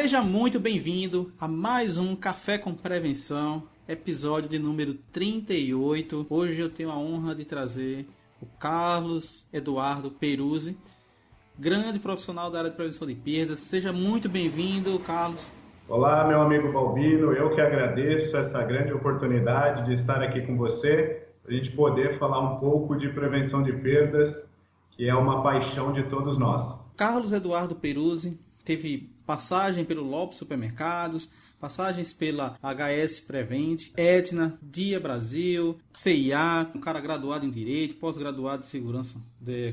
Seja muito bem-vindo a mais um Café com Prevenção, episódio de número 38. Hoje eu tenho a honra de trazer o Carlos Eduardo Peruzzi, grande profissional da área de prevenção de perdas. Seja muito bem-vindo, Carlos. Olá, meu amigo Balbino. Eu que agradeço essa grande oportunidade de estar aqui com você, para a gente poder falar um pouco de prevenção de perdas, que é uma paixão de todos nós. Carlos Eduardo Peruzzi teve passagem pelo Lopes Supermercados, passagens pela HS Prevent, Etna, Dia Brasil, CIA, um cara graduado em Direito, pós-graduado em Segurança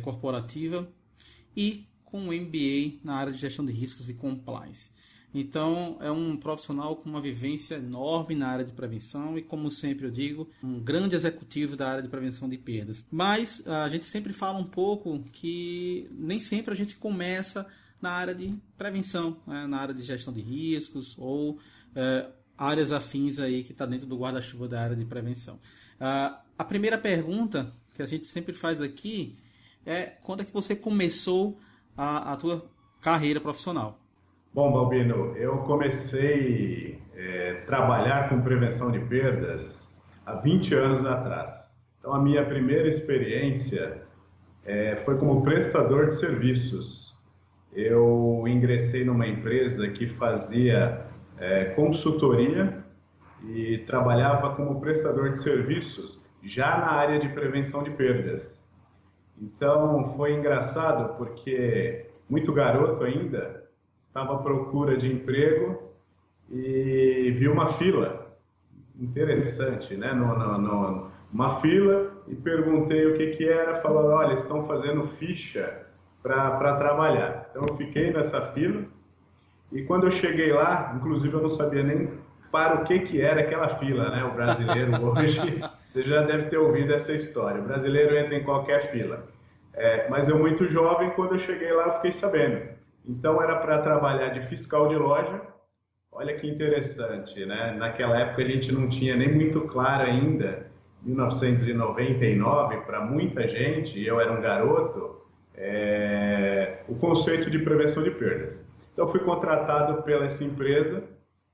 Corporativa e com MBA na área de Gestão de Riscos e Compliance. Então, é um profissional com uma vivência enorme na área de prevenção e, como sempre eu digo, um grande executivo da área de prevenção de perdas. Mas a gente sempre fala um pouco que nem sempre a gente começa na área de prevenção, né? na área de gestão de riscos ou é, áreas afins aí que está dentro do guarda-chuva da área de prevenção. Uh, a primeira pergunta que a gente sempre faz aqui é quando é que você começou a, a tua carreira profissional? Bom, Balbino, eu comecei a é, trabalhar com prevenção de perdas há 20 anos atrás. Então, a minha primeira experiência é, foi como prestador de serviços eu ingressei numa empresa que fazia é, consultoria e trabalhava como prestador de serviços já na área de prevenção de perdas. Então foi engraçado porque muito garoto ainda estava à procura de emprego e vi uma fila interessante, né? No, no, no, uma fila e perguntei o que que era, falou, olha, estão fazendo ficha para trabalhar. Então eu fiquei nessa fila e quando eu cheguei lá, inclusive eu não sabia nem para o que, que era aquela fila, né? O brasileiro hoje, você já deve ter ouvido essa história. O brasileiro entra em qualquer fila. É, mas eu muito jovem, quando eu cheguei lá, eu fiquei sabendo. Então era para trabalhar de fiscal de loja. Olha que interessante, né? Naquela época a gente não tinha nem muito claro ainda, 1999 para muita gente, e eu era um garoto, é, o conceito de prevenção de perdas. Então, fui contratado pela essa empresa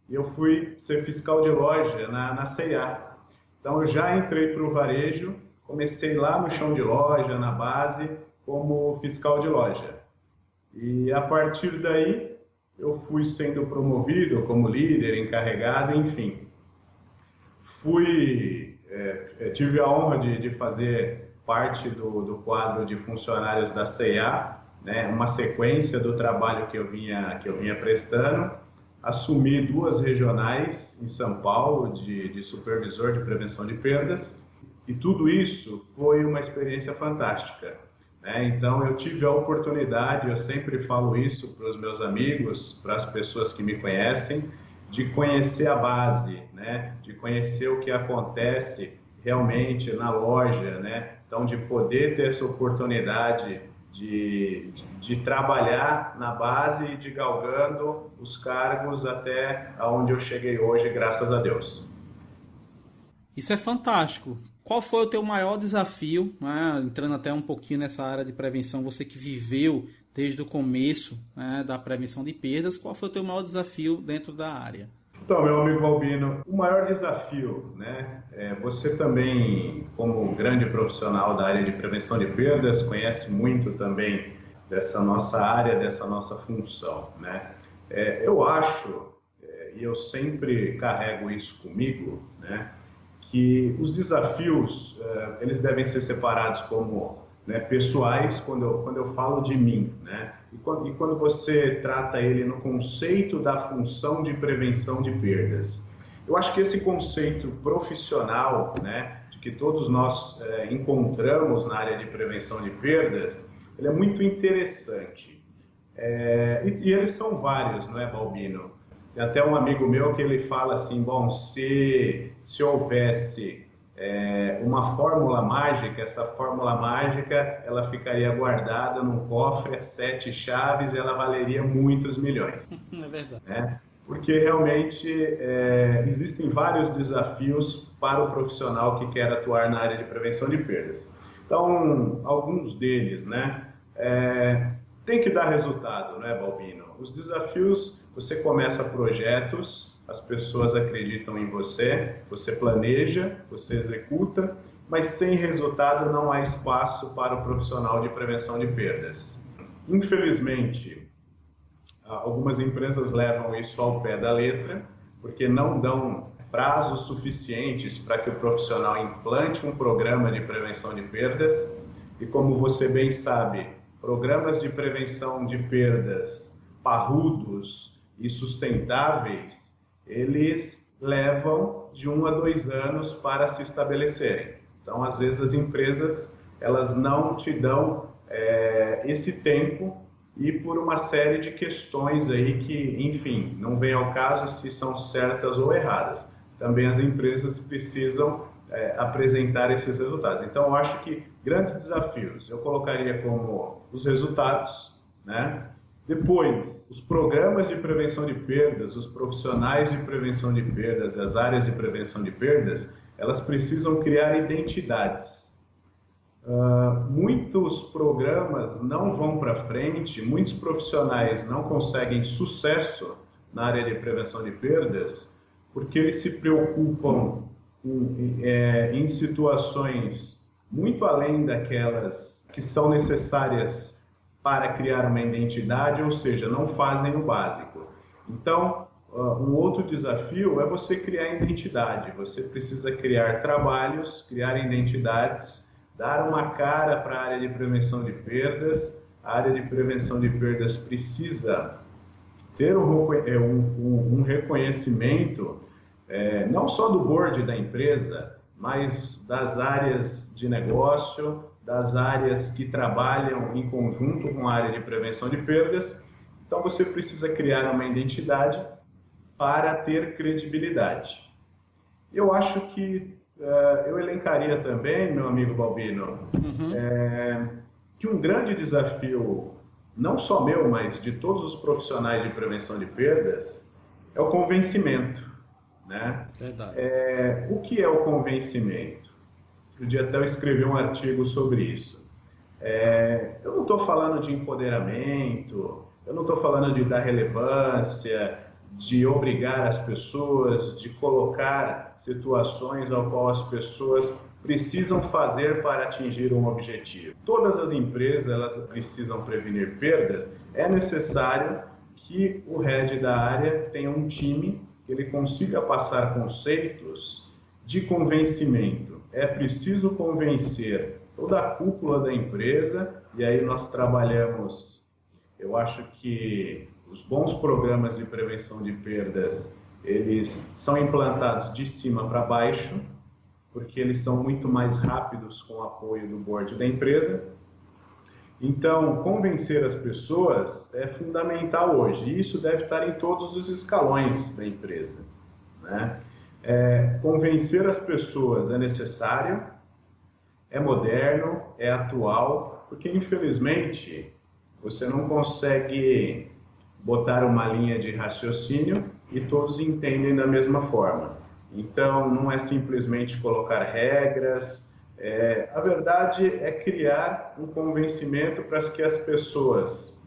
e eu fui ser fiscal de loja na, na CIA. Então, eu já entrei para o varejo, comecei lá no chão de loja, na base, como fiscal de loja. E a partir daí, eu fui sendo promovido como líder, encarregado, enfim. Fui, é, tive a honra de, de fazer parte do, do quadro de funcionários da CEA, né, uma sequência do trabalho que eu vinha, que eu vinha prestando. Assumi duas regionais em São Paulo de, de supervisor de prevenção de perdas e tudo isso foi uma experiência fantástica. Né? Então eu tive a oportunidade, eu sempre falo isso para os meus amigos, para as pessoas que me conhecem, de conhecer a base, né? de conhecer o que acontece realmente na loja, né? Então, de poder ter essa oportunidade de, de, trabalhar na base e de galgando os cargos até onde eu cheguei hoje, graças a Deus. Isso é fantástico. Qual foi o teu maior desafio, né? entrando até um pouquinho nessa área de prevenção, você que viveu desde o começo né, da prevenção de perdas, qual foi o teu maior desafio dentro da área? Então, meu amigo Albino, o maior desafio, né? É, você também, como grande profissional da área de prevenção de perdas, conhece muito também dessa nossa área, dessa nossa função, né? É, eu acho, é, e eu sempre carrego isso comigo, né? Que os desafios, é, eles devem ser separados como né, pessoais quando eu, quando eu falo de mim, né? E quando, e quando você trata ele no conceito da função de prevenção de perdas. Eu acho que esse conceito profissional, né, que todos nós é, encontramos na área de prevenção de perdas, ele é muito interessante. É, e, e, eles são vários, não é, Balbino? Tem até um amigo meu que ele fala assim, bom, se, se houvesse é, uma fórmula mágica, essa fórmula mágica ela ficaria guardada num cofre a sete chaves e ela valeria muitos milhões. É verdade. Né? Porque realmente é, existem vários desafios para o profissional que quer atuar na área de prevenção de perdas. Então, alguns deles, né? É, tem que dar resultado, né, Balbino? Os desafios, você começa projetos, as pessoas acreditam em você, você planeja, você executa, mas sem resultado não há espaço para o profissional de prevenção de perdas. Infelizmente, algumas empresas levam isso ao pé da letra, porque não dão prazos suficientes para que o profissional implante um programa de prevenção de perdas. E como você bem sabe, programas de prevenção de perdas parrudos e sustentáveis, eles levam de um a dois anos para se estabelecerem. Então, às vezes as empresas elas não te dão é, esse tempo e por uma série de questões aí que, enfim, não vem ao caso se são certas ou erradas. Também as empresas precisam é, apresentar esses resultados. Então, eu acho que grandes desafios eu colocaria como os resultados, né? Depois, os programas de prevenção de perdas, os profissionais de prevenção de perdas, as áreas de prevenção de perdas, elas precisam criar identidades. Uh, muitos programas não vão para frente, muitos profissionais não conseguem sucesso na área de prevenção de perdas porque eles se preocupam em, é, em situações muito além daquelas que são necessárias para criar uma identidade, ou seja, não fazem o básico. Então, uh, um outro desafio é você criar identidade. Você precisa criar trabalhos, criar identidades, dar uma cara para a área de prevenção de perdas. A área de prevenção de perdas precisa ter um, é, um, um reconhecimento é, não só do board da empresa, mas das áreas de negócio, das áreas que trabalham em conjunto com a área de prevenção de perdas. Então você precisa criar uma identidade para ter credibilidade. Eu acho que uh, eu elencaria também, meu amigo Balbino, uhum. é, que um grande desafio, não só meu, mas de todos os profissionais de prevenção de perdas, é o convencimento. Né? Verdade. É, o que é o convencimento? Um dia até eu um artigo sobre isso. É, eu não estou falando de empoderamento, eu não estou falando de dar relevância, de obrigar as pessoas, de colocar situações ao qual as pessoas precisam fazer para atingir um objetivo. Todas as empresas elas precisam prevenir perdas. É necessário que o head da área tenha um time que ele consiga passar conceitos de convencimento. É preciso convencer toda a cúpula da empresa e aí nós trabalhamos. Eu acho que os bons programas de prevenção de perdas eles são implantados de cima para baixo, porque eles são muito mais rápidos com o apoio do board da empresa então, convencer as pessoas é fundamental hoje, e isso deve estar em todos os escalões da empresa. Né? É, convencer as pessoas é necessário, é moderno, é atual, porque infelizmente você não consegue botar uma linha de raciocínio e todos entendem da mesma forma. Então, não é simplesmente colocar regras, é, a verdade é criar um convencimento para que as pessoas,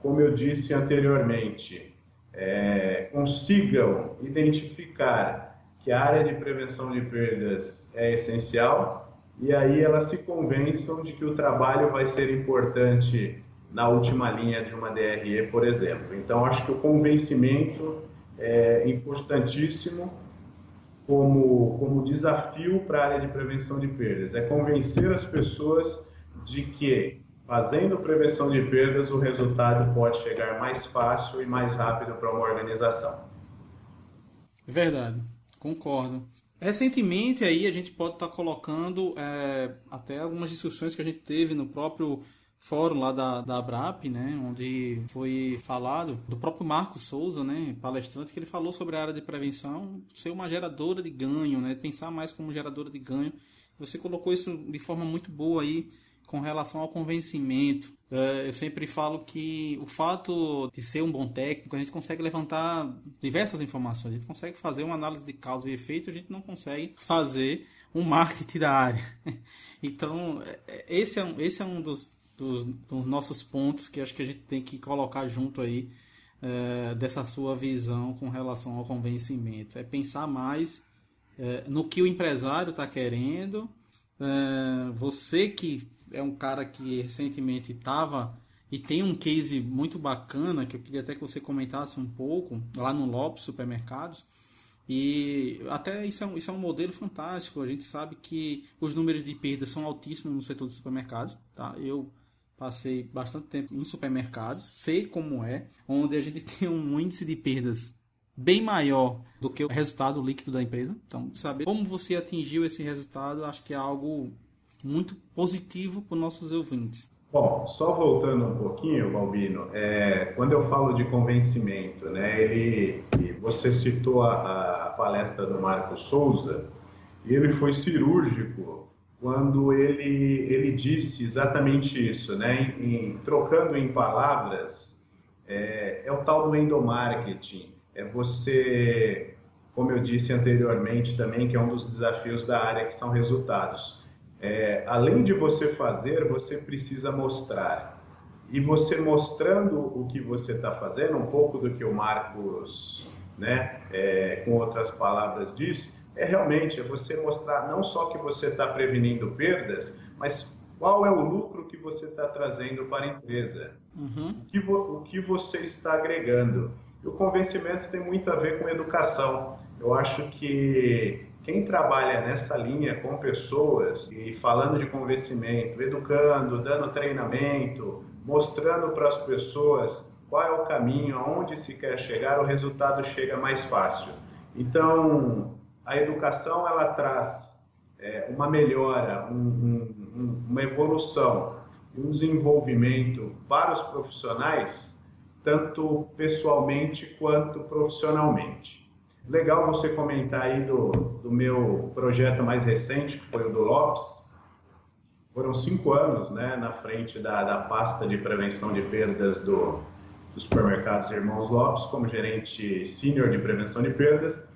como eu disse anteriormente, é, consigam identificar que a área de prevenção de perdas é essencial e aí elas se convençam de que o trabalho vai ser importante na última linha de uma DRE, por exemplo. Então, acho que o convencimento é importantíssimo como, como desafio para a área de prevenção de perdas. É convencer as pessoas de que, fazendo prevenção de perdas, o resultado pode chegar mais fácil e mais rápido para uma organização. Verdade, concordo. Recentemente aí a gente pode estar tá colocando é, até algumas discussões que a gente teve no próprio fórum lá da, da ABRAP, né, onde foi falado do próprio Marcos Souza, né, palestrante, que ele falou sobre a área de prevenção ser uma geradora de ganho, né, pensar mais como geradora de ganho. Você colocou isso de forma muito boa aí com relação ao convencimento. É, eu sempre falo que o fato de ser um bom técnico, a gente consegue levantar diversas informações, a gente consegue fazer uma análise de causa e efeito, a gente não consegue fazer um marketing da área. Então, é, esse é um, esse é um dos dos, dos, nossos pontos que acho que a gente tem que colocar junto aí é, dessa sua visão com relação ao convencimento. É pensar mais é, no que o empresário está querendo. É, você que é um cara que recentemente estava e tem um case muito bacana que eu queria até que você comentasse um pouco lá no Lopes Supermercados. E até isso é, um, isso é um modelo fantástico. A gente sabe que os números de perdas são altíssimos no setor de supermercados. Tá? Eu passei bastante tempo em supermercados, sei como é, onde a gente tem um índice de perdas bem maior do que o resultado líquido da empresa. Então, saber como você atingiu esse resultado, acho que é algo muito positivo para os nossos ouvintes. Bom, só voltando um pouquinho, Balbino, é, quando eu falo de convencimento, né, ele, você citou a, a palestra do Marco Souza, e ele foi cirúrgico quando ele, ele disse exatamente isso, né, em, em, trocando em palavras, é, é o tal do endomarketing, é você, como eu disse anteriormente também, que é um dos desafios da área, que são resultados. É, além de você fazer, você precisa mostrar. E você mostrando o que você está fazendo, um pouco do que o Marcos, né, é, com outras palavras, disse, é realmente é você mostrar não só que você está prevenindo perdas, mas qual é o lucro que você está trazendo para a empresa, uhum. o, que o que você está agregando. E o convencimento tem muito a ver com educação. Eu acho que quem trabalha nessa linha com pessoas e falando de convencimento, educando, dando treinamento, mostrando para as pessoas qual é o caminho, aonde se quer chegar, o resultado chega mais fácil. Então, a educação ela traz é, uma melhora, um, um, uma evolução, um desenvolvimento para os profissionais tanto pessoalmente quanto profissionalmente. Legal você comentar aí do, do meu projeto mais recente, que foi o do Lopes. Foram cinco anos né, na frente da, da pasta de prevenção de perdas do, dos supermercados Irmãos Lopes, como gerente sênior de prevenção de perdas.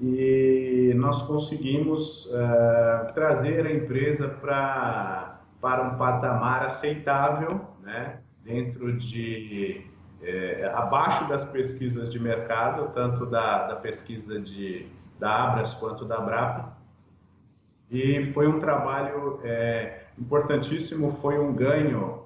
E nós conseguimos uh, trazer a empresa pra, para um patamar aceitável, né, dentro de é, abaixo das pesquisas de mercado, tanto da, da pesquisa de, da Abras quanto da Brapa. E foi um trabalho é, importantíssimo, foi um ganho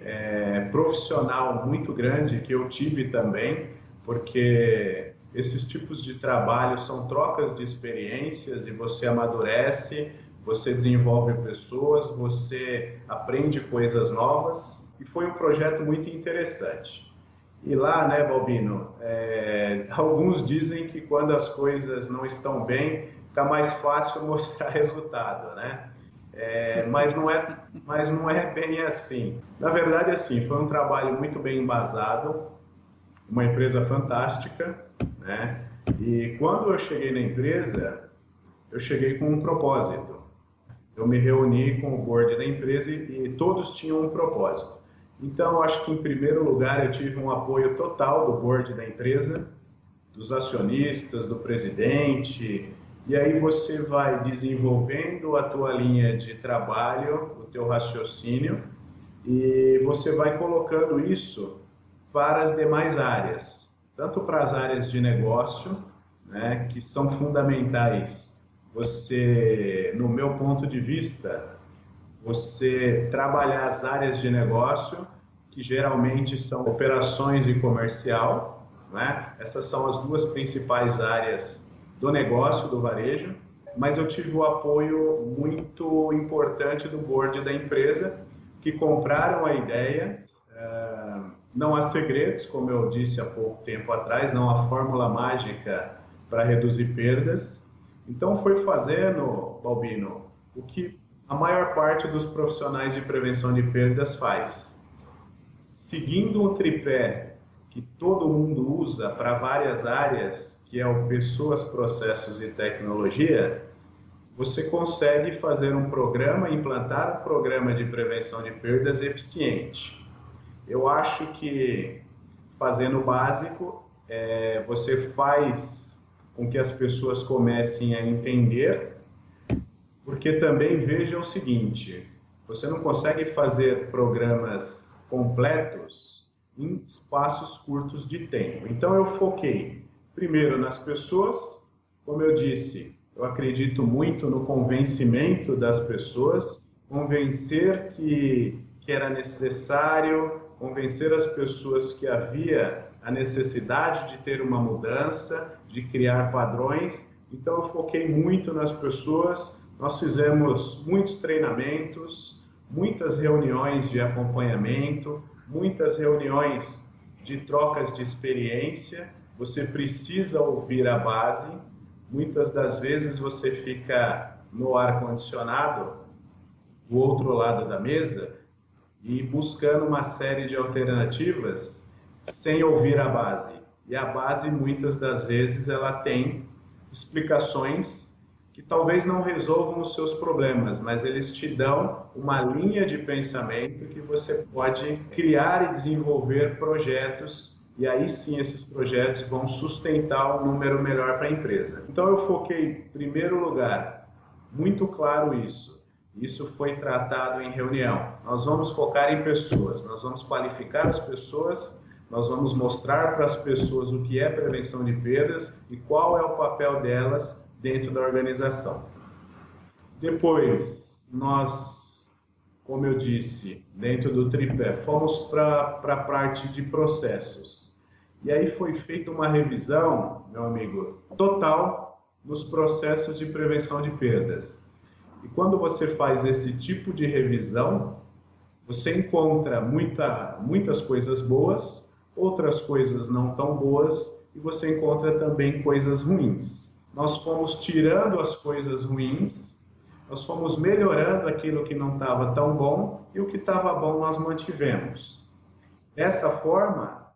é, profissional muito grande que eu tive também, porque esses tipos de trabalho são trocas de experiências e você amadurece, você desenvolve pessoas, você aprende coisas novas e foi um projeto muito interessante. E lá, né, Balbino, é, alguns dizem que quando as coisas não estão bem, fica mais fácil mostrar resultado, né? É, mas, não é, mas não é bem assim. Na verdade, assim, foi um trabalho muito bem embasado, uma empresa fantástica, né? E quando eu cheguei na empresa, eu cheguei com um propósito. Eu me reuni com o board da empresa e, e todos tinham um propósito. Então, acho que em primeiro lugar eu tive um apoio total do board da empresa, dos acionistas, do presidente, e aí você vai desenvolvendo a tua linha de trabalho, o teu raciocínio, e você vai colocando isso para as demais áreas, tanto para as áreas de negócio, né, que são fundamentais. Você, no meu ponto de vista, você trabalhar as áreas de negócio, que geralmente são operações e comercial, né? essas são as duas principais áreas do negócio, do varejo, mas eu tive o apoio muito importante do board da empresa, que compraram a ideia. Eh, não há segredos, como eu disse há pouco tempo atrás, não há fórmula mágica para reduzir perdas. Então foi fazendo, Balbino, o que a maior parte dos profissionais de prevenção de perdas faz. Seguindo o tripé que todo mundo usa para várias áreas, que é o pessoas, processos e tecnologia, você consegue fazer um programa, implantar um programa de prevenção de perdas eficiente. Eu acho que fazendo o básico, é, você faz com que as pessoas comecem a entender porque também veja o seguinte: você não consegue fazer programas completos em espaços curtos de tempo. Então eu foquei primeiro nas pessoas, como eu disse, eu acredito muito no convencimento das pessoas, convencer que, que era necessário, convencer as pessoas que havia a necessidade de ter uma mudança, de criar padrões. Então eu foquei muito nas pessoas. Nós fizemos muitos treinamentos, muitas reuniões de acompanhamento, muitas reuniões de trocas de experiência. Você precisa ouvir a base. Muitas das vezes você fica no ar condicionado, do outro lado da mesa, e buscando uma série de alternativas sem ouvir a base. E a base, muitas das vezes, ela tem explicações que talvez não resolvam os seus problemas, mas eles te dão uma linha de pensamento que você pode criar e desenvolver projetos e aí sim esses projetos vão sustentar um número melhor para a empresa. Então eu foquei, em primeiro lugar, muito claro isso. Isso foi tratado em reunião. Nós vamos focar em pessoas, nós vamos qualificar as pessoas nós vamos mostrar para as pessoas o que é prevenção de perdas e qual é o papel delas dentro da organização. Depois, nós, como eu disse, dentro do tripé, fomos para a parte de processos. E aí foi feita uma revisão, meu amigo, total nos processos de prevenção de perdas. E quando você faz esse tipo de revisão, você encontra muita, muitas coisas boas, outras coisas não tão boas e você encontra também coisas ruins. Nós fomos tirando as coisas ruins, nós fomos melhorando aquilo que não estava tão bom e o que estava bom nós mantivemos. Dessa forma,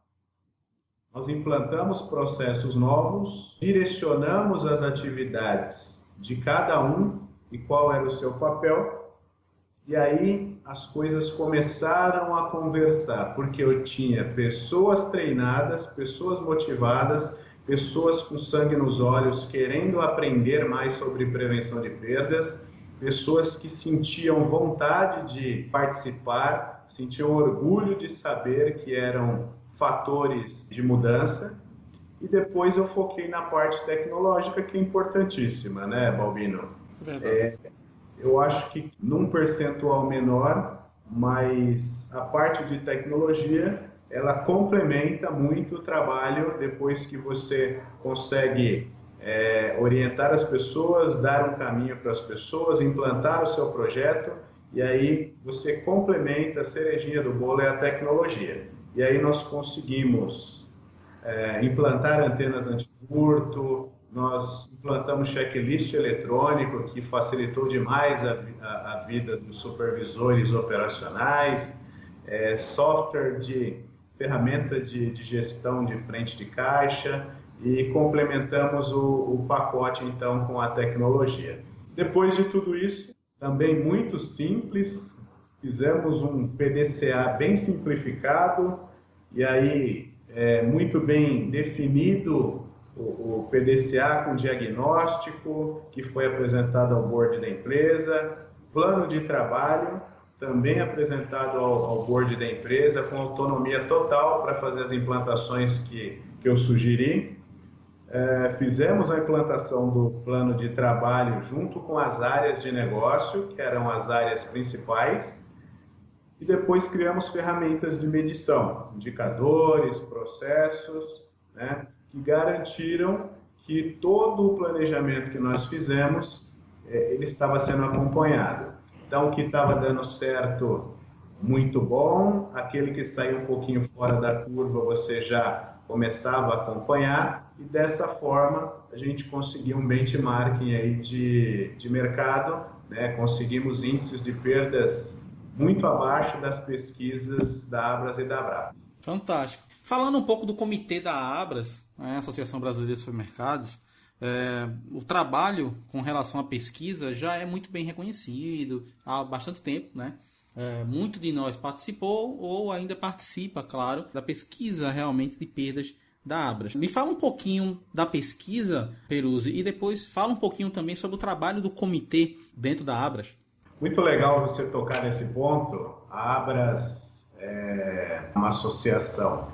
nós implantamos processos novos, direcionamos as atividades de cada um e qual era o seu papel, e aí as coisas começaram a conversar, porque eu tinha pessoas treinadas, pessoas motivadas, pessoas com sangue nos olhos, querendo aprender mais sobre prevenção de perdas, pessoas que sentiam vontade de participar, sentiam orgulho de saber que eram fatores de mudança. E depois eu foquei na parte tecnológica, que é importantíssima, né, Balbino? É, eu acho que num percentual menor, mas a parte de tecnologia ela complementa muito o trabalho depois que você consegue é, orientar as pessoas, dar um caminho para as pessoas, implantar o seu projeto e aí você complementa a cerejinha do bolo é a tecnologia. E aí nós conseguimos é, implantar antenas anti-furto, nós implantamos checklist eletrônico que facilitou demais a, a, a vida dos supervisores operacionais, é, software de ferramenta de, de, gestão de frente de caixa e complementamos o, o pacote então com a tecnologia. Depois de tudo isso, também muito simples, fizemos um PDCA bem simplificado e aí é, muito bem definido o, PDCA com diagnóstico, que foi apresentado ao board da empresa, plano de trabalho, também apresentado ao, ao board da empresa, com autonomia total para fazer as implantações que, que eu sugeri. É, fizemos a implantação do plano de trabalho junto com as áreas de negócio, que eram as áreas principais, e depois criamos ferramentas de medição, indicadores, processos, né? que garantiram que todo o planejamento que nós fizemos é, ele estava sendo acompanhado. Então, o que estava dando certo, muito bom. Aquele que saiu um pouquinho fora da curva, você já começava a acompanhar. E dessa forma, a gente conseguiu um benchmarking aí de, de mercado. Né? Conseguimos índices de perdas muito abaixo das pesquisas da Abras e da Abra. Fantástico. Falando um pouco do comitê da Abras, né, Associação Brasileira de Supermercados, é, o trabalho com relação à pesquisa já é muito bem reconhecido há bastante tempo, né? É, muito de nós participou ou ainda participa, claro, da pesquisa realmente de perdas da Abras. Me fala um pouquinho da pesquisa, Peruzzi, e depois fala um pouquinho também sobre o trabalho do comitê dentro da Abras. Muito legal você tocar nesse ponto. A Abras é uma associação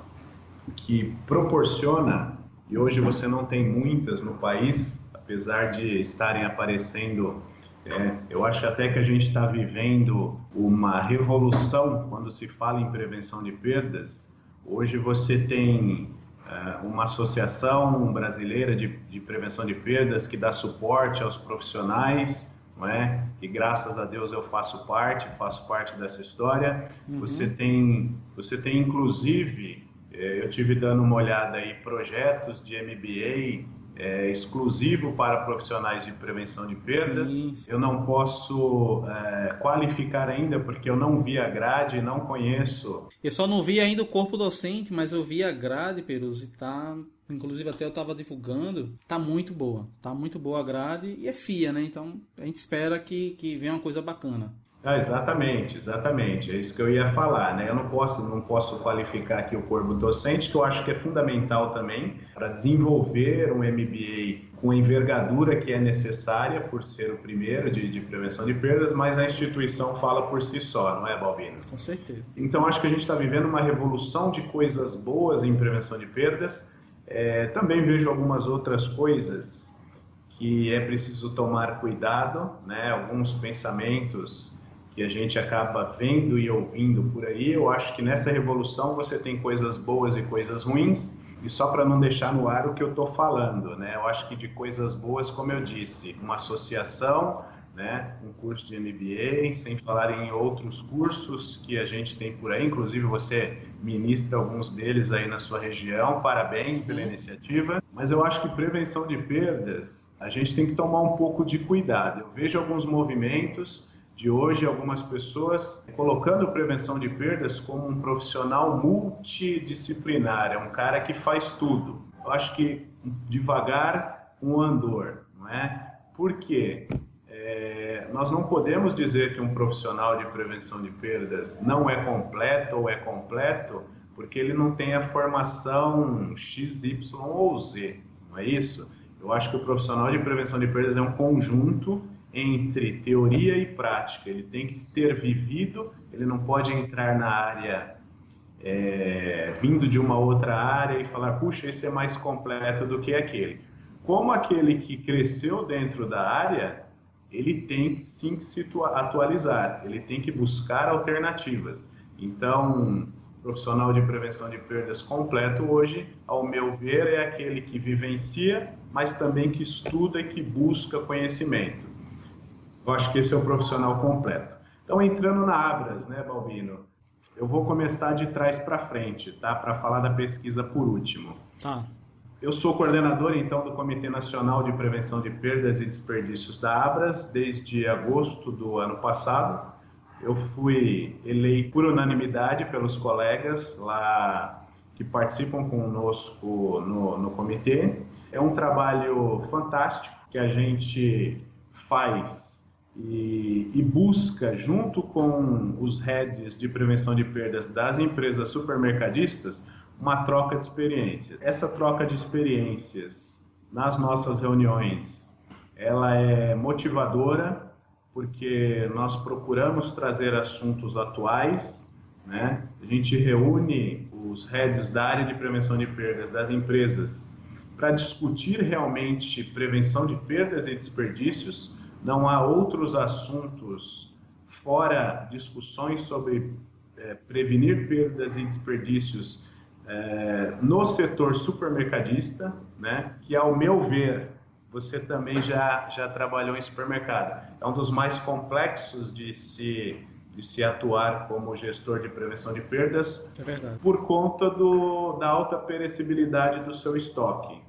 que proporciona, e hoje você não tem muitas no país, apesar de estarem aparecendo é, eu acho até que a gente está vivendo uma revolução quando se fala em prevenção de perdas. Hoje você tem uh, uma associação brasileira de, de, prevenção de perdas que dá suporte aos profissionais, não é? E graças a Deus eu faço parte, faço parte dessa história. Uhum. Você tem, você tem inclusive, eu tive dando uma olhada aí projetos de MBA é, exclusivo para profissionais de prevenção de perda. Sim, sim. Eu não posso é, qualificar ainda porque eu não vi a grade, não conheço. Eu só não vi ainda o corpo docente, mas eu vi a grade, Perus, e tá. Inclusive até eu estava divulgando, tá muito boa, tá muito boa a grade e é FIA, né? Então a gente espera que, que venha uma coisa bacana. Ah, exatamente, exatamente. É isso que eu ia falar, né? Eu não posso, não posso qualificar aqui o corpo docente, que eu acho que é fundamental também para desenvolver um MBA com a envergadura que é necessária por ser o primeiro de, de, prevenção de perdas, mas a instituição fala por si só, não é, Balbino? Com certeza. Então acho que a gente está vivendo uma revolução de coisas boas em prevenção de perdas. É, também vejo algumas outras coisas que é preciso tomar cuidado, né? Alguns pensamentos que a gente acaba vendo e ouvindo por aí. Eu acho que nessa revolução você tem coisas boas e coisas ruins. E só para não deixar no ar o que eu estou falando, né? Eu acho que de coisas boas, como eu disse, uma associação, né? Um curso de MBA, sem falar em outros cursos que a gente tem por aí. Inclusive você ministra alguns deles aí na sua região. Parabéns pela iniciativa. Mas eu acho que prevenção de perdas, a gente tem que tomar um pouco de cuidado. Eu vejo alguns movimentos de hoje algumas pessoas colocando prevenção de perdas como um profissional multidisciplinar, é um cara que faz tudo. Eu acho que devagar um andor, não é? Por quê? É, nós não podemos dizer que um profissional de prevenção de perdas não é completo ou é completo porque ele não tem a formação X, Y ou Z, não é isso? Eu acho que o profissional de prevenção de perdas é um conjunto entre teoria e prática. Ele tem que ter vivido, ele não pode entrar na área é, vindo de uma outra área e falar, puxa, esse é mais completo do que aquele. Como aquele que cresceu dentro da área, ele tem sim que se atualizar, ele tem que buscar alternativas. Então, profissional de prevenção de perdas completo hoje, ao meu ver, é aquele que vivencia, mas também que estuda e que busca conhecimento. Eu acho que esse é o profissional completo. Então, entrando na Abras, né, Balbino? Eu vou começar de trás para frente, tá? Para falar da pesquisa por último. Tá. Eu sou coordenador, então, do Comitê Nacional de Prevenção de Perdas e Desperdícios da Abras desde agosto do ano passado. Eu fui eleito por unanimidade pelos colegas lá que participam conosco no, no comitê. É um trabalho fantástico que a gente faz e, e, busca, junto com os heads de prevenção de perdas das empresas supermercadistas, uma troca de experiências. Essa troca de experiências nas nossas reuniões, ela é motivadora, porque nós procuramos trazer assuntos atuais, né? A gente reúne os heads da área de prevenção de perdas das empresas para discutir realmente prevenção de perdas e desperdícios não há outros assuntos fora discussões sobre é, prevenir perdas e desperdícios é, no setor supermercadista, né, que ao meu ver você também já, já trabalhou em supermercado. É um dos mais complexos de se, de se atuar como gestor de prevenção de perdas é por conta do, da alta perecibilidade do seu estoque.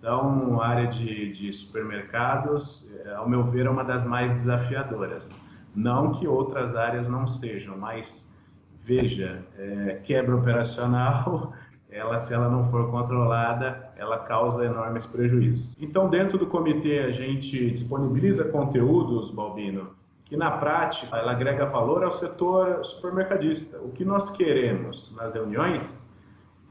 Então, a área de, de supermercados, é, ao meu ver, é uma das mais desafiadoras. Não que outras áreas não sejam, mas veja, é, quebra operacional, ela, se ela não for controlada, ela causa enormes prejuízos. Então, dentro do comitê, a gente disponibiliza conteúdos, Balbino, que na prática ela agrega valor ao setor supermercadista. O que nós queremos nas reuniões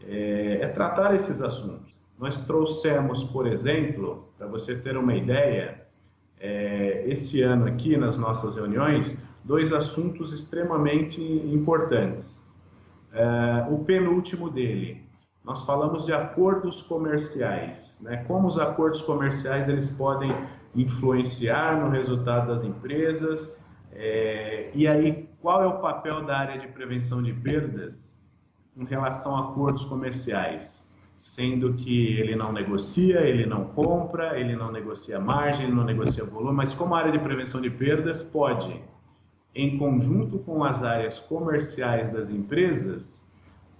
é, é tratar esses assuntos. Nós trouxemos, por exemplo, para você ter uma ideia, é, esse ano aqui nas nossas reuniões, dois assuntos extremamente importantes. É, o penúltimo dele, nós falamos de acordos comerciais, né? Como os acordos comerciais eles podem influenciar no resultado das empresas é, e aí qual é o papel da área de prevenção de perdas em relação a acordos comerciais? Sendo que ele não negocia, ele não compra, ele não negocia margem, ele não negocia volume, mas como a área de prevenção de perdas pode, em conjunto com as áreas comerciais das empresas,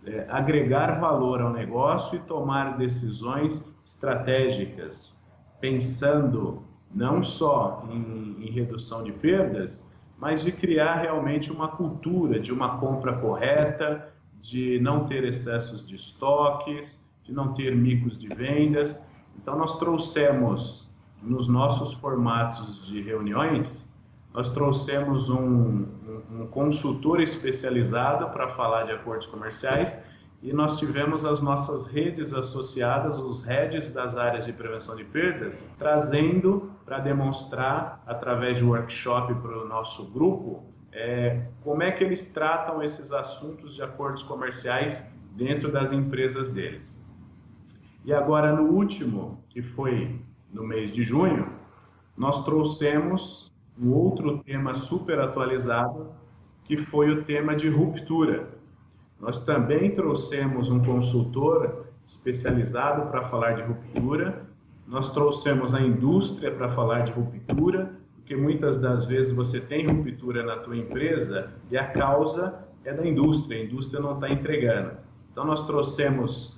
é, agregar valor ao negócio e tomar decisões estratégicas, pensando não só em, em redução de perdas, mas de criar realmente uma cultura de uma compra correta, de não ter excessos de estoques, de não ter micos de vendas. Então, nós trouxemos nos nossos formatos de reuniões, nós trouxemos um, um, um consultor especializado para falar de acordos comerciais e nós tivemos as nossas redes associadas, os heads das áreas de prevenção de perdas, trazendo para demonstrar, através de workshop para o nosso grupo, é, como é que eles tratam esses assuntos de acordos comerciais dentro das empresas deles. E agora, no último, que foi no mês de junho, nós trouxemos um outro tema super atualizado, que foi o tema de ruptura nós também trouxemos um consultor especializado para falar de ruptura. Nós trouxemos a indústria para falar de ruptura, porque muitas das vezes você tem ruptura na tua empresa e a causa é da indústria, a indústria não está entregando. Então nós trouxemos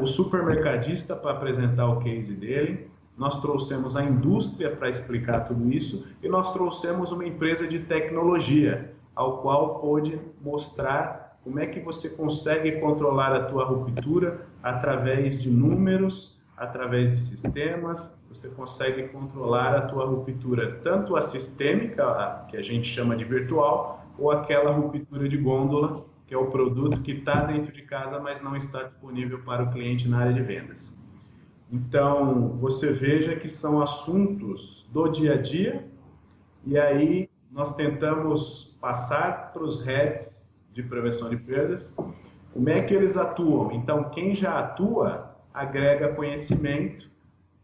o supermercadista para apresentar o case dele, nós trouxemos a indústria para explicar tudo isso e nós trouxemos uma empresa de tecnologia, ao qual pôde mostrar como é que você consegue controlar a tua ruptura através de números, através de sistemas? Você consegue controlar a tua ruptura, tanto a sistêmica, que a gente chama de virtual, ou aquela ruptura de gôndola, que é o produto que está dentro de casa, mas não está disponível para o cliente na área de vendas. Então, você veja que são assuntos do dia a dia, e aí nós tentamos passar para os heads de prevenção de perdas. Como é que eles atuam? Então, quem já atua agrega conhecimento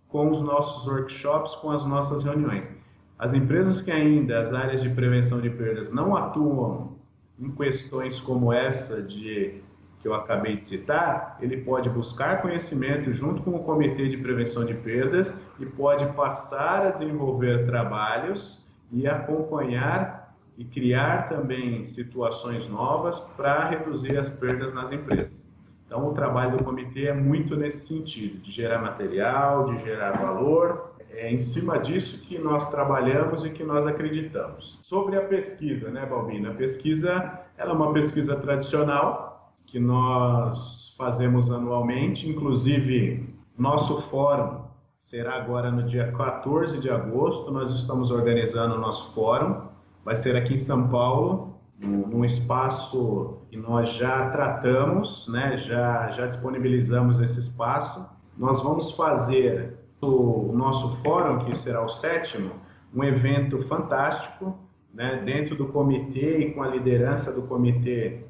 com os nossos workshops, com as nossas reuniões. As empresas que ainda, as áreas de prevenção de perdas, não atuam em questões como essa de que eu acabei de citar, ele pode buscar conhecimento junto com o Comitê de Prevenção de Perdas e pode passar a desenvolver trabalhos e acompanhar e criar também situações novas para reduzir as perdas nas empresas. Então, o trabalho do comitê é muito nesse sentido, de gerar material, de gerar valor. É em cima disso que nós trabalhamos e que nós acreditamos. Sobre a pesquisa, né, Balbina? A pesquisa ela é uma pesquisa tradicional que nós fazemos anualmente, inclusive nosso fórum será agora no dia 14 de agosto, nós estamos organizando o nosso fórum vai ser aqui em São Paulo, num espaço que nós já tratamos, né, já, já disponibilizamos esse espaço. Nós vamos fazer o nosso fórum, que será o sétimo, um evento fantástico, né, dentro do comitê e com a liderança do comitê.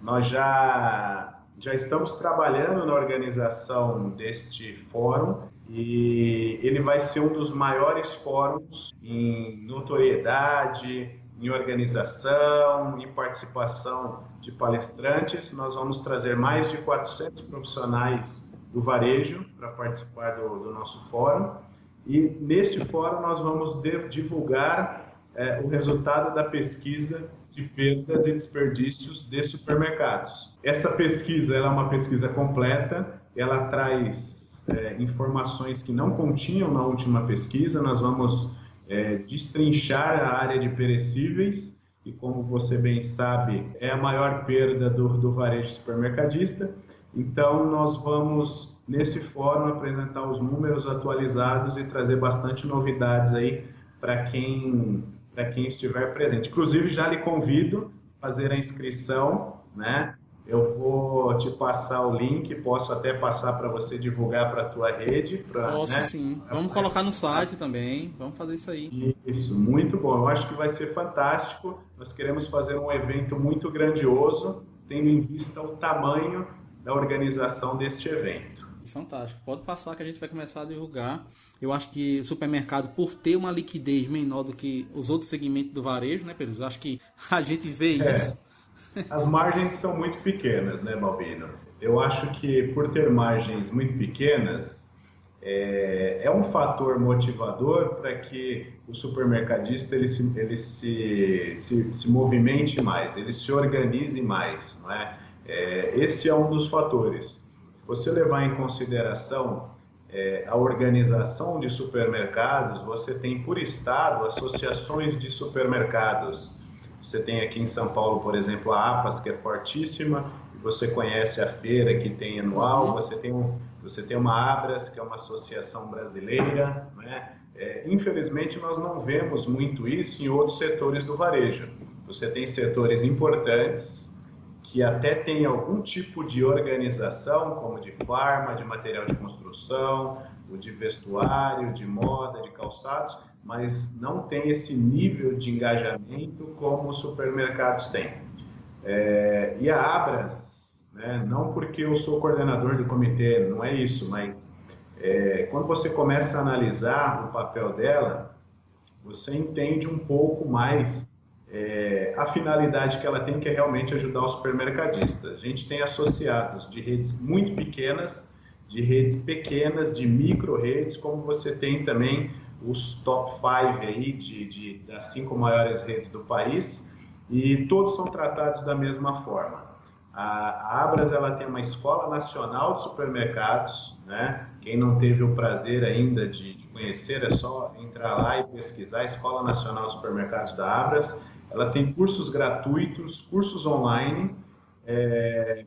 Nós já, já estamos trabalhando na organização deste fórum e ele vai ser um dos maiores fóruns em notoriedade, em organização, em participação de palestrantes. Nós vamos trazer mais de 400 profissionais do varejo para participar do, do, nosso fórum. E neste fórum nós vamos divulgar é, o resultado da pesquisa de perdas e desperdícios de supermercados. Essa pesquisa é uma pesquisa completa, ela traz é, informações que não continham na última pesquisa. Nós vamos é, destrinchar a área de perecíveis, e como você bem sabe, é a maior perda do, do varejo supermercadista. Então, nós vamos, nesse fórum, apresentar os números atualizados e trazer bastante novidades aí para quem, quem estiver presente. Inclusive, já lhe convido a fazer a inscrição, né? eu vou te passar o link, posso até passar para você divulgar para a tua rede. Pra, Posso né? sim. Vamos colocar no site também. Vamos fazer isso aí. Isso, muito bom. Eu acho que vai ser fantástico. Nós queremos fazer um evento muito grandioso, tendo em vista o tamanho da organização deste evento. Fantástico. Pode passar que a gente vai começar a divulgar. Eu acho que o supermercado, por ter uma liquidez menor do que os outros segmentos do varejo, né, Pedro? Acho que a gente vê É. isso. As margens são muito pequenas, né, Balbino? Eu acho que por ter margens muito pequenas, é, é um fator motivador para que o supermercadista ele, se, ele se, se, se movimente mais, ele se organize mais, não é? É, esse é um dos fatores. Você levar em consideração é, a organização de supermercados, você tem por estado associações de supermercados. Você tem aqui em São Paulo, por exemplo, a APAS, que é fortíssima, você conhece a feira que tem anual, Uhum. você tem, um, você tem uma Abras, que é uma associação brasileira. Né? É, infelizmente, nós não vemos muito isso em outros setores do varejo. Você tem setores importantes que até têm algum tipo de organização, como de farma, de material de construção, o de vestuário, de moda, de calçados, mas não tem esse nível de engajamento como os supermercados têm. É, e a Abras, né, não porque eu sou coordenador do comitê, não é isso, mas é, quando você começa a analisar o papel dela, você entende um pouco mais é, a finalidade que ela tem, que é realmente ajudar o supermercadista. A gente tem associados de redes muito pequenas, de redes pequenas, de micro redes, como você tem também os top 5 aí de, de, das cinco maiores redes do país, e todos são tratados da mesma forma. A, Abras ela tem uma escola nacional de supermercados, né? Quem não teve o prazer ainda de, de conhecer é só entrar lá e pesquisar a Escola Nacional de Supermercados da Abras. Ela tem cursos gratuitos, cursos online. É,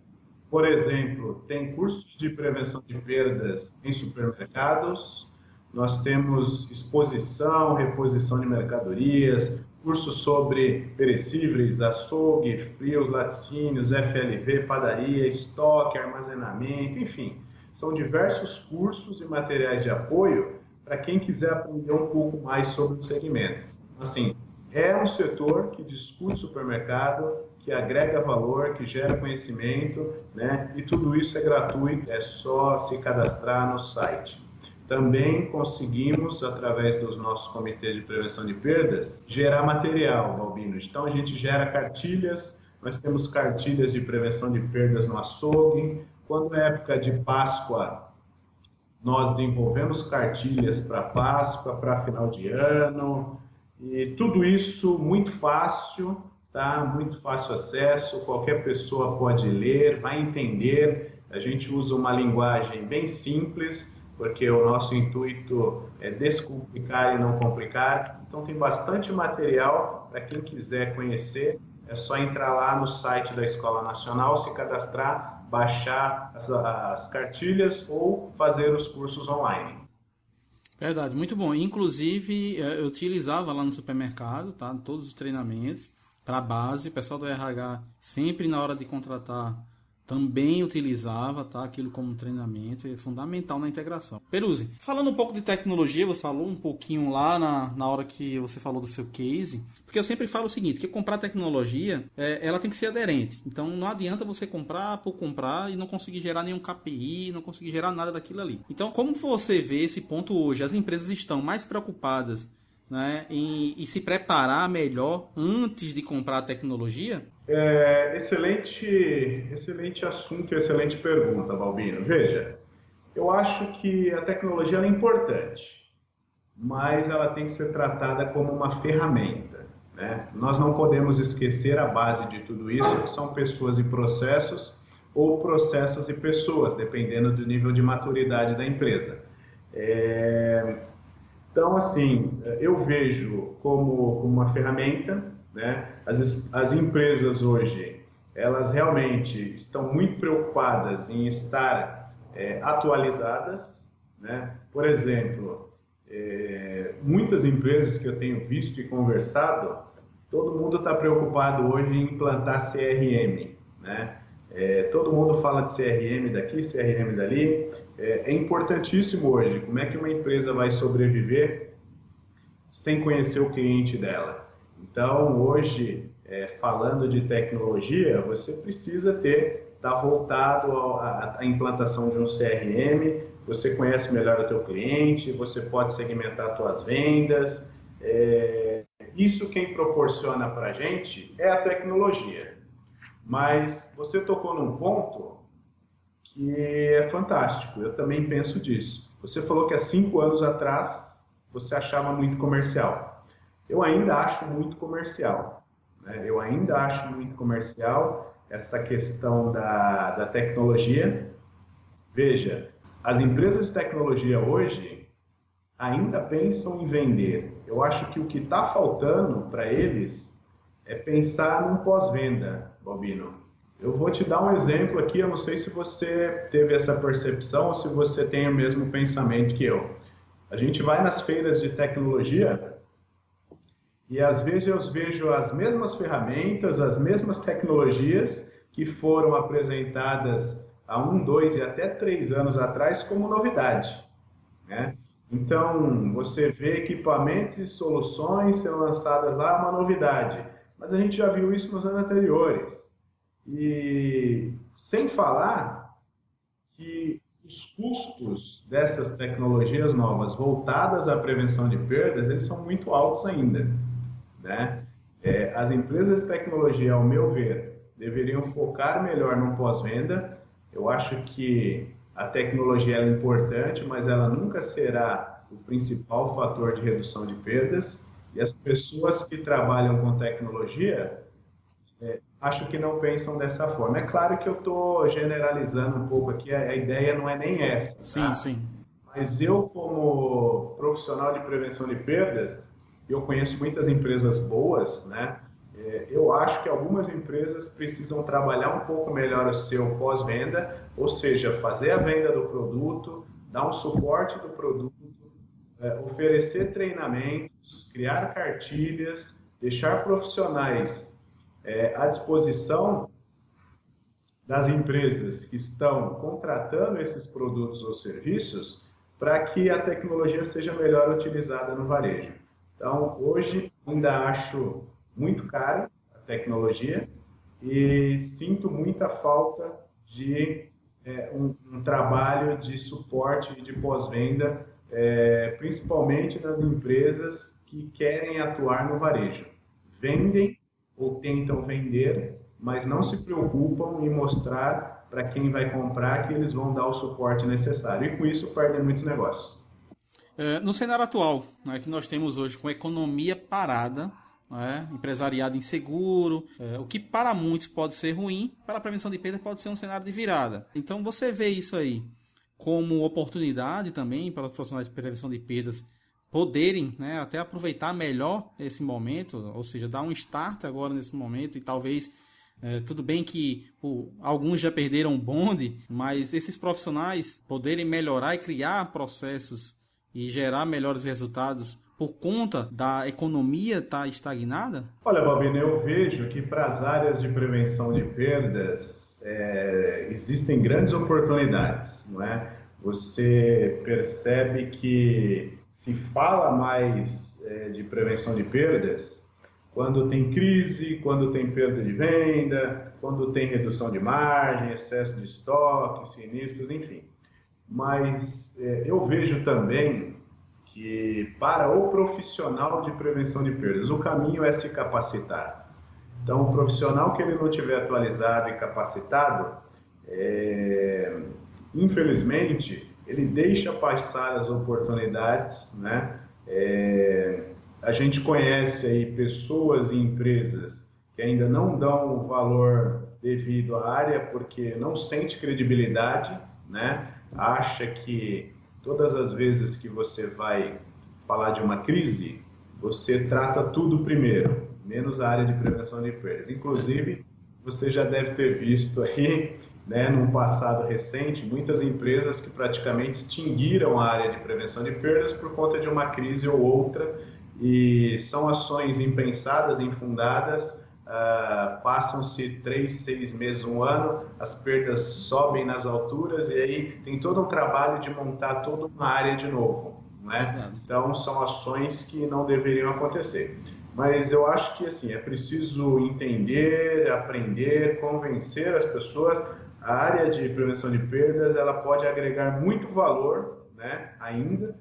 por exemplo, tem cursos de prevenção de perdas em supermercados. Nós temos exposição, reposição de mercadorias, cursos sobre perecíveis, açougue, frios, laticínios, FLV, padaria, estoque, armazenamento, enfim. São diversos cursos e materiais de apoio para quem quiser aprender um pouco mais sobre o segmento. Assim, é um setor que discute supermercado, que agrega valor, que gera conhecimento, né? E tudo isso é gratuito, é só se cadastrar no site. Também conseguimos, através dos nossos comitês de prevenção de perdas, gerar material, Balbino. Então a gente gera cartilhas, nós temos cartilhas de prevenção de perdas no açougue. Quando é época de Páscoa, nós desenvolvemos cartilhas para Páscoa, para final de ano, e tudo isso muito fácil, tá? Muito fácil acesso, qualquer pessoa pode ler, vai entender. A gente usa uma linguagem bem simples, porque o nosso intuito é descomplicar e não complicar. Então tem bastante material para quem quiser conhecer. É só entrar lá no site da Escola Nacional, se cadastrar, baixar as, as cartilhas ou fazer os cursos online. Verdade, muito bom. Inclusive, eh, eu utilizava lá no supermercado, tá? Todos os treinamentos para base. O pessoal do RH sempre na hora de contratar também utilizava, tá? Aquilo como treinamento, é fundamental na integração. Peruzzi, falando um pouco de tecnologia, você falou um pouquinho lá na, na hora que você falou do seu case, porque eu sempre falo o seguinte, que comprar tecnologia, é, ela tem que ser aderente. Então não adianta você comprar por comprar e não conseguir gerar nenhum KPI, não conseguir gerar nada daquilo ali. Então, como você vê esse ponto hoje? As empresas estão mais preocupadas né, em, em se preparar melhor antes de comprar a tecnologia? É, excelente, excelente assunto e excelente pergunta, Balbino. Veja, eu acho que a tecnologia é importante, mas ela tem que ser tratada como uma ferramenta. Né? Nós não podemos esquecer a base de tudo isso, que são pessoas e processos, ou processos e pessoas, dependendo do nível de maturidade da empresa. É... Então, assim, eu vejo como uma ferramenta, né? As, as empresas hoje, elas realmente estão muito preocupadas em estar é, atualizadas, né? Por exemplo, é, muitas empresas que eu tenho visto e conversado, todo mundo está preocupado hoje em implantar CRM, né? É, todo mundo fala de CRM daqui, CRM dali. É, é importantíssimo hoje como é que uma empresa vai sobreviver sem conhecer o cliente dela. Então, hoje, é, falando de tecnologia, você precisa ter, estar tá voltado à, implantação de um CRM, você conhece melhor o teu cliente, você pode segmentar suas vendas. É, isso quem proporciona para a gente é a tecnologia. Mas você tocou num ponto que é fantástico. Eu também penso disso. Você falou que há cinco anos atrás você achava muito comercial. Eu ainda acho muito comercial. Né? Eu ainda acho muito comercial essa questão da, da tecnologia. Veja, as empresas de tecnologia hoje ainda pensam em vender. Eu acho que o que está faltando para eles é pensar num pós-venda, Bobino. Eu vou te dar um exemplo aqui, eu não sei se você teve essa percepção ou se você tem o mesmo pensamento que eu. A gente vai nas feiras de tecnologia e às vezes eu vejo as mesmas ferramentas, as mesmas tecnologias que foram apresentadas há um, dois e até três anos atrás como novidade. Né? Então, você vê equipamentos e soluções sendo lançadas lá, é uma novidade. Mas a gente já viu isso nos anos anteriores. E sem falar que os custos dessas tecnologias novas voltadas à prevenção de perdas, eles são muito altos ainda. Né? É, as empresas de tecnologia, ao meu ver, deveriam focar melhor no pós-venda. Eu acho que a tecnologia é importante, mas ela nunca será o principal fator de redução de perdas. E as pessoas que trabalham com tecnologia, é, acho que não pensam dessa forma. É claro que eu estou generalizando um pouco aqui, a, ideia não é nem essa. Sim, tá? sim. Mas eu, como profissional de prevenção de perdas, eu conheço muitas empresas boas, né? É, eu acho que algumas empresas precisam trabalhar um pouco melhor o seu pós-venda, ou seja, fazer a venda do produto, dar um suporte do produto, é, oferecer treinamentos, criar cartilhas, deixar profissionais é, à disposição das empresas que estão contratando esses produtos ou serviços para que a tecnologia seja melhor utilizada no varejo. Então, hoje ainda acho muito caro a tecnologia e sinto muita falta de é, um, um, trabalho de suporte e de pós-venda, é, principalmente nas empresas que querem atuar no varejo. Vendem ou tentam vender, mas não se preocupam em mostrar para quem vai comprar que eles vão dar o suporte necessário. E com isso perdem muitos negócios. É, no cenário atual, né, que nós temos hoje com a economia parada, né, empresariado inseguro, é, o que para muitos pode ser ruim, para a prevenção de perda pode ser um cenário de virada. Então você vê isso aí como oportunidade também para os profissionais de prevenção de perdas poderem né, até aproveitar melhor esse momento, ou seja, dar um start agora nesse momento e talvez é, tudo bem que pô, alguns já perderam o bonde, mas esses profissionais poderem melhorar e criar processos e gerar melhores resultados por conta da economia estar tá estagnada? Olha, Bobina, eu vejo que para as áreas de prevenção de perdas é, existem grandes oportunidades, não é? Você percebe que se fala mais é, de prevenção de perdas quando tem crise, quando tem perda de venda, quando tem redução de margem, excesso de estoque, sinistros, enfim. Mas é, eu vejo também que para o profissional de prevenção de perdas, o caminho é se capacitar. Então, o profissional que ele não tiver atualizado e capacitado, é, infelizmente, ele deixa passar as oportunidades, né? É, a gente conhece aí pessoas e empresas que ainda não dão o valor devido à área porque não sente credibilidade, né? acha que todas as vezes que você vai falar de uma crise, você trata tudo primeiro, menos a área de prevenção de perdas. Inclusive, você já deve ter visto aí, né, num passado recente, muitas empresas que praticamente extinguiram a área de prevenção de perdas por conta de uma crise ou outra, e são ações impensadas, infundadas, uh, passam-se três, seis meses, um ano, as perdas sobem nas alturas e aí tem todo um trabalho de montar toda uma área de novo. Né? Então, são ações que não deveriam acontecer. Mas eu acho que assim é preciso entender, aprender, convencer as pessoas. A área de prevenção de perdas ela pode agregar muito valor, né, ainda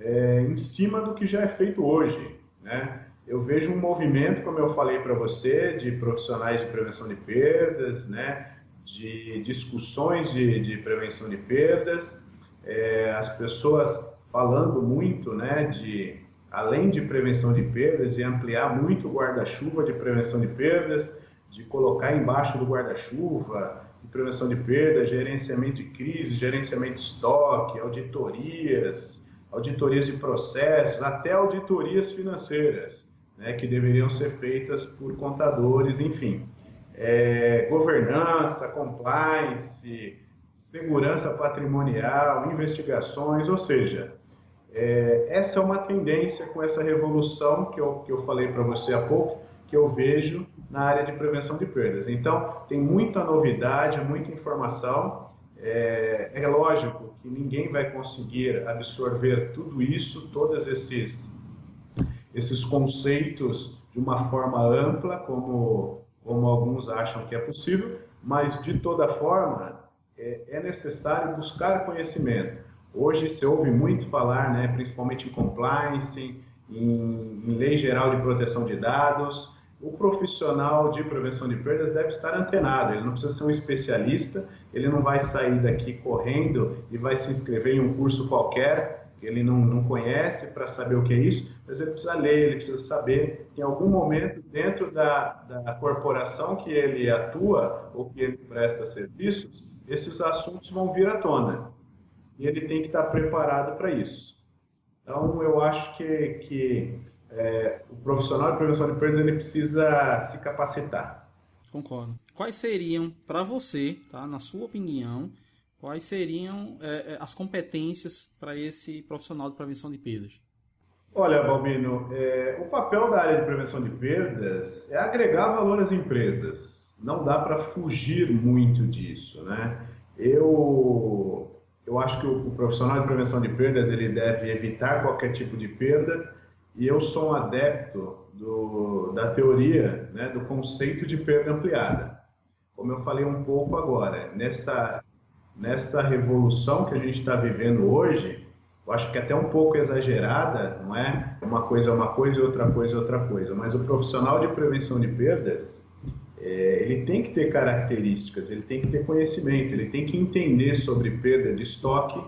é, em cima do que já é feito hoje, né? Eu vejo um movimento, como eu falei para você, de profissionais de prevenção de perdas, né? De discussões de, de prevenção de perdas, é, as pessoas falando muito, né? De além de prevenção de perdas e ampliar muito o guarda-chuva de prevenção de perdas, de colocar embaixo do guarda-chuva prevenção de perdas, gerenciamento de crise, gerenciamento de estoque, auditorias, auditorias de processos, até auditorias financeiras, né, que deveriam ser feitas por contadores, enfim. É, governança, compliance, segurança patrimonial, investigações, ou seja, é, essa é uma tendência com essa revolução que eu, que eu falei para você há pouco, que eu vejo na área de prevenção de perdas. Então, tem muita novidade, muita informação. É, é lógico que ninguém vai conseguir absorver tudo isso, todos esses, esses conceitos de uma forma ampla, como, como alguns acham que é possível, mas de toda forma é, é necessário buscar conhecimento. Hoje se ouve muito falar, né, principalmente em compliance, em, em lei geral de proteção de dados, o profissional de prevenção de perdas deve estar antenado, ele não precisa ser um especialista, ele não vai sair daqui correndo e vai se inscrever em um curso qualquer que ele não, não conhece para saber o que é isso, mas ele precisa ler, ele precisa saber. Que em algum momento dentro da, da corporação que ele atua ou que ele presta serviços, esses assuntos vão vir à tona. E ele tem que estar preparado para isso. Então, eu acho que, que é, o profissional de prevenção de perdas ele precisa se capacitar. Concordo. Quais seriam, para você, tá, na sua opinião, quais seriam é, é as competências para esse profissional de prevenção de perdas? Olha, Balbino, é, o papel da área de prevenção de perdas é agregar valor às empresas. Não dá para fugir muito disso, né? Eu eu acho que o, o, profissional de prevenção de perdas ele deve evitar qualquer tipo de perda e eu sou um adepto do, da teoria, né, do conceito de perda ampliada. Como eu falei um pouco agora, nessa, nessa revolução que a gente está vivendo hoje, eu acho que é até um pouco exagerada, não é? Uma coisa é uma coisa e outra coisa é outra coisa, mas o profissional de prevenção de perdas, é, ele tem que ter características, ele tem que ter conhecimento, ele tem que entender sobre perda de estoque.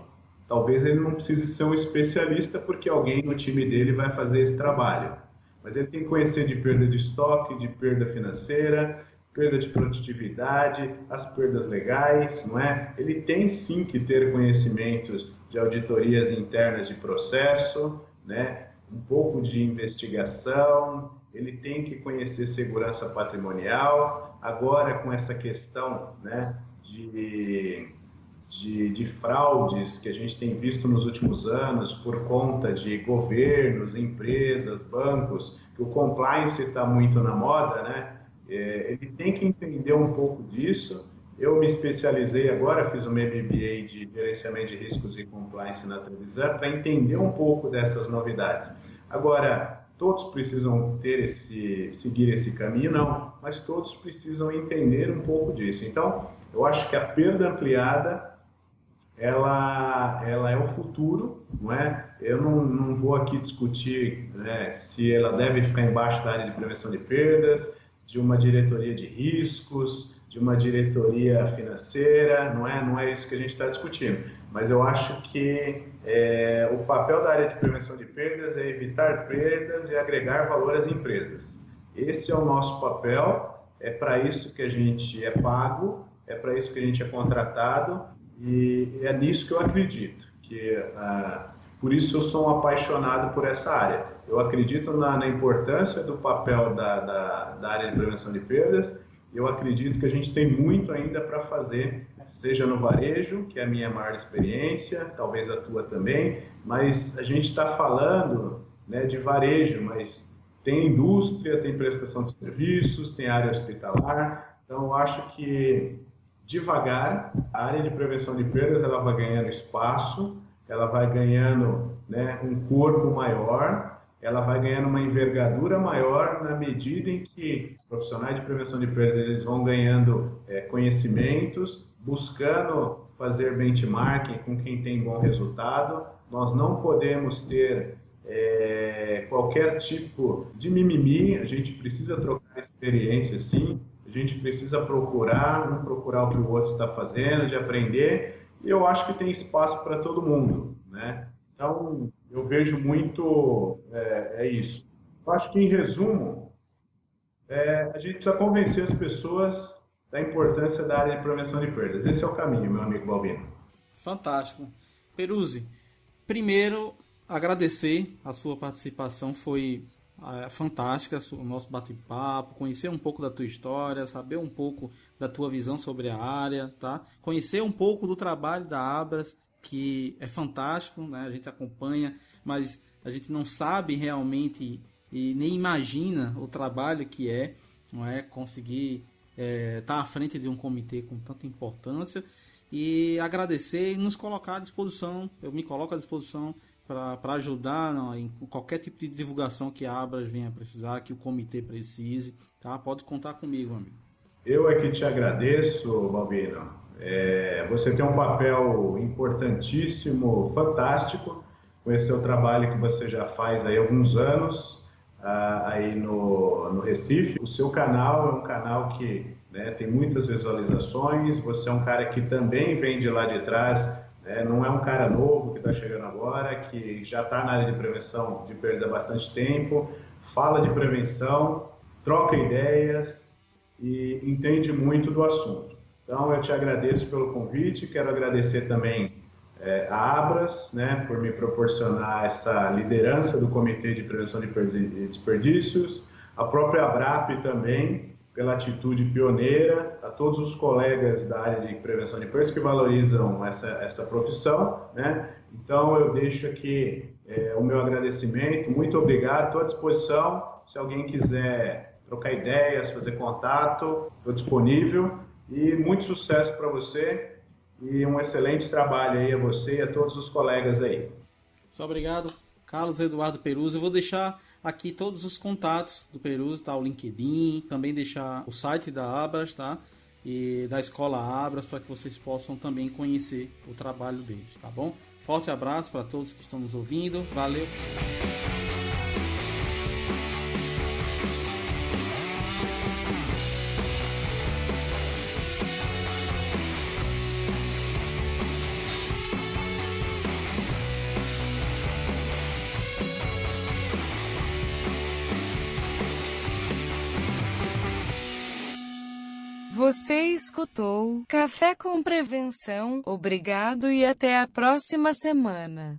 Talvez ele não precise ser um especialista porque alguém no time dele vai fazer esse trabalho, mas ele tem que conhecer de perda de estoque, de perda financeira, perda de produtividade, as perdas legais, não é? Ele tem sim que ter conhecimentos de auditorias internas de processo, né? Um pouco de investigação, ele tem que conhecer segurança patrimonial. Agora, com essa questão né, de, de, de, fraudes que a gente tem visto nos últimos anos por conta de governos, empresas, bancos, que o compliance está muito na moda, né? É, ele tem que entender um pouco disso. Eu me especializei agora, fiz um MBA de gerenciamento de riscos e compliance na televisão para entender um pouco dessas novidades. Agora, todos precisam ter esse, seguir esse caminho, não, mas todos precisam entender um pouco disso. Então, eu acho que a perda ampliada, ela, ela é o futuro, não é? Eu não, não vou aqui discutir né, se ela deve ficar embaixo da área de prevenção de perdas, de uma diretoria de riscos, de uma diretoria financeira, não é? Não é isso que a gente está discutindo. Mas eu acho que é, o papel da área de prevenção de perdas é evitar perdas e agregar valor às empresas. Esse é o nosso papel, é para isso que a gente é pago, é para isso que a gente é contratado e é nisso que eu acredito. Que, ah, por isso eu sou um apaixonado por essa área. Eu acredito na, na importância do papel da, da, da área de prevenção de perdas eu acredito que a gente tem muito ainda para fazer, seja no varejo, que é a minha maior experiência, talvez a tua também, mas a gente está falando né, de varejo, mas tem indústria, tem prestação de serviços, tem área hospitalar. Então, eu acho que devagar a área de prevenção de perdas ela vai ganhando espaço, ela vai ganhando né, um corpo maior, ela vai ganhando uma envergadura maior na medida em que profissionais de prevenção de perdas eles vão ganhando é, conhecimentos, buscando fazer benchmarking com quem tem bom resultado. Nós não podemos ter é, qualquer tipo de mimimi, a gente precisa trocar experiência sim, a gente precisa procurar, um procurar o que o outro está fazendo, de aprender, e eu acho que tem espaço para todo mundo, né? Então, eu vejo muito é, é isso. Eu acho que, em resumo, é, a gente precisa convencer as pessoas da importância da área de prevenção de perdas. Esse é o caminho, meu amigo Balbino. Fantástico. Peruzzi, primeiro, agradecer a sua participação, foi é, fantástica o nosso bate-papo, conhecer um pouco da tua história, saber um pouco da tua visão sobre a área, tá? Conhecer um pouco do trabalho da Abras, que é fantástico, né? A gente acompanha, mas a gente não sabe realmente e nem imagina o trabalho que é, não é? Conseguir estar é, tá à frente de um comitê com tanta importância e agradecer e nos colocar à disposição. Eu me coloco à disposição para ajudar não, em qualquer tipo de divulgação que a Abras venha precisar, que o comitê precise, tá? Pode contar comigo, amigo. Eu é que te agradeço, Balbino. É, você tem um papel importantíssimo, fantástico, com esse seu trabalho que você já faz aí há alguns anos, ah, aí no, no Recife. O seu canal é um canal que né, tem muitas visualizações, você é um cara que também vem de lá de trás, é, não é um cara novo que está chegando agora, que já está na área de prevenção de perdas há bastante tempo, fala de prevenção, troca ideias e entende muito do assunto. Então, eu te agradeço pelo convite, quero agradecer também é, a Abras, né, por me proporcionar essa liderança do Comitê de Prevenção de Desperdícios, a própria ABRAP também, pela atitude pioneira, a todos os colegas da área de prevenção de perdas que valorizam essa, essa profissão. Né? Então, eu deixo aqui é, o meu agradecimento, muito obrigado, estou à disposição. Se alguém quiser trocar ideias, fazer contato, estou disponível. E muito sucesso para você e um excelente trabalho aí a você e a todos os colegas aí. Muito obrigado, Carlos Eduardo Peruso. Eu vou deixar aqui todos os contatos do Perus, tá? O LinkedIn, também deixar o site da Abras, tá? E da Escola Abras para que vocês possam também conhecer o trabalho deles, tá bom? Forte abraço para todos que estão nos ouvindo. Valeu! Você escutou Café com Prevenção. Obrigado e até a próxima semana.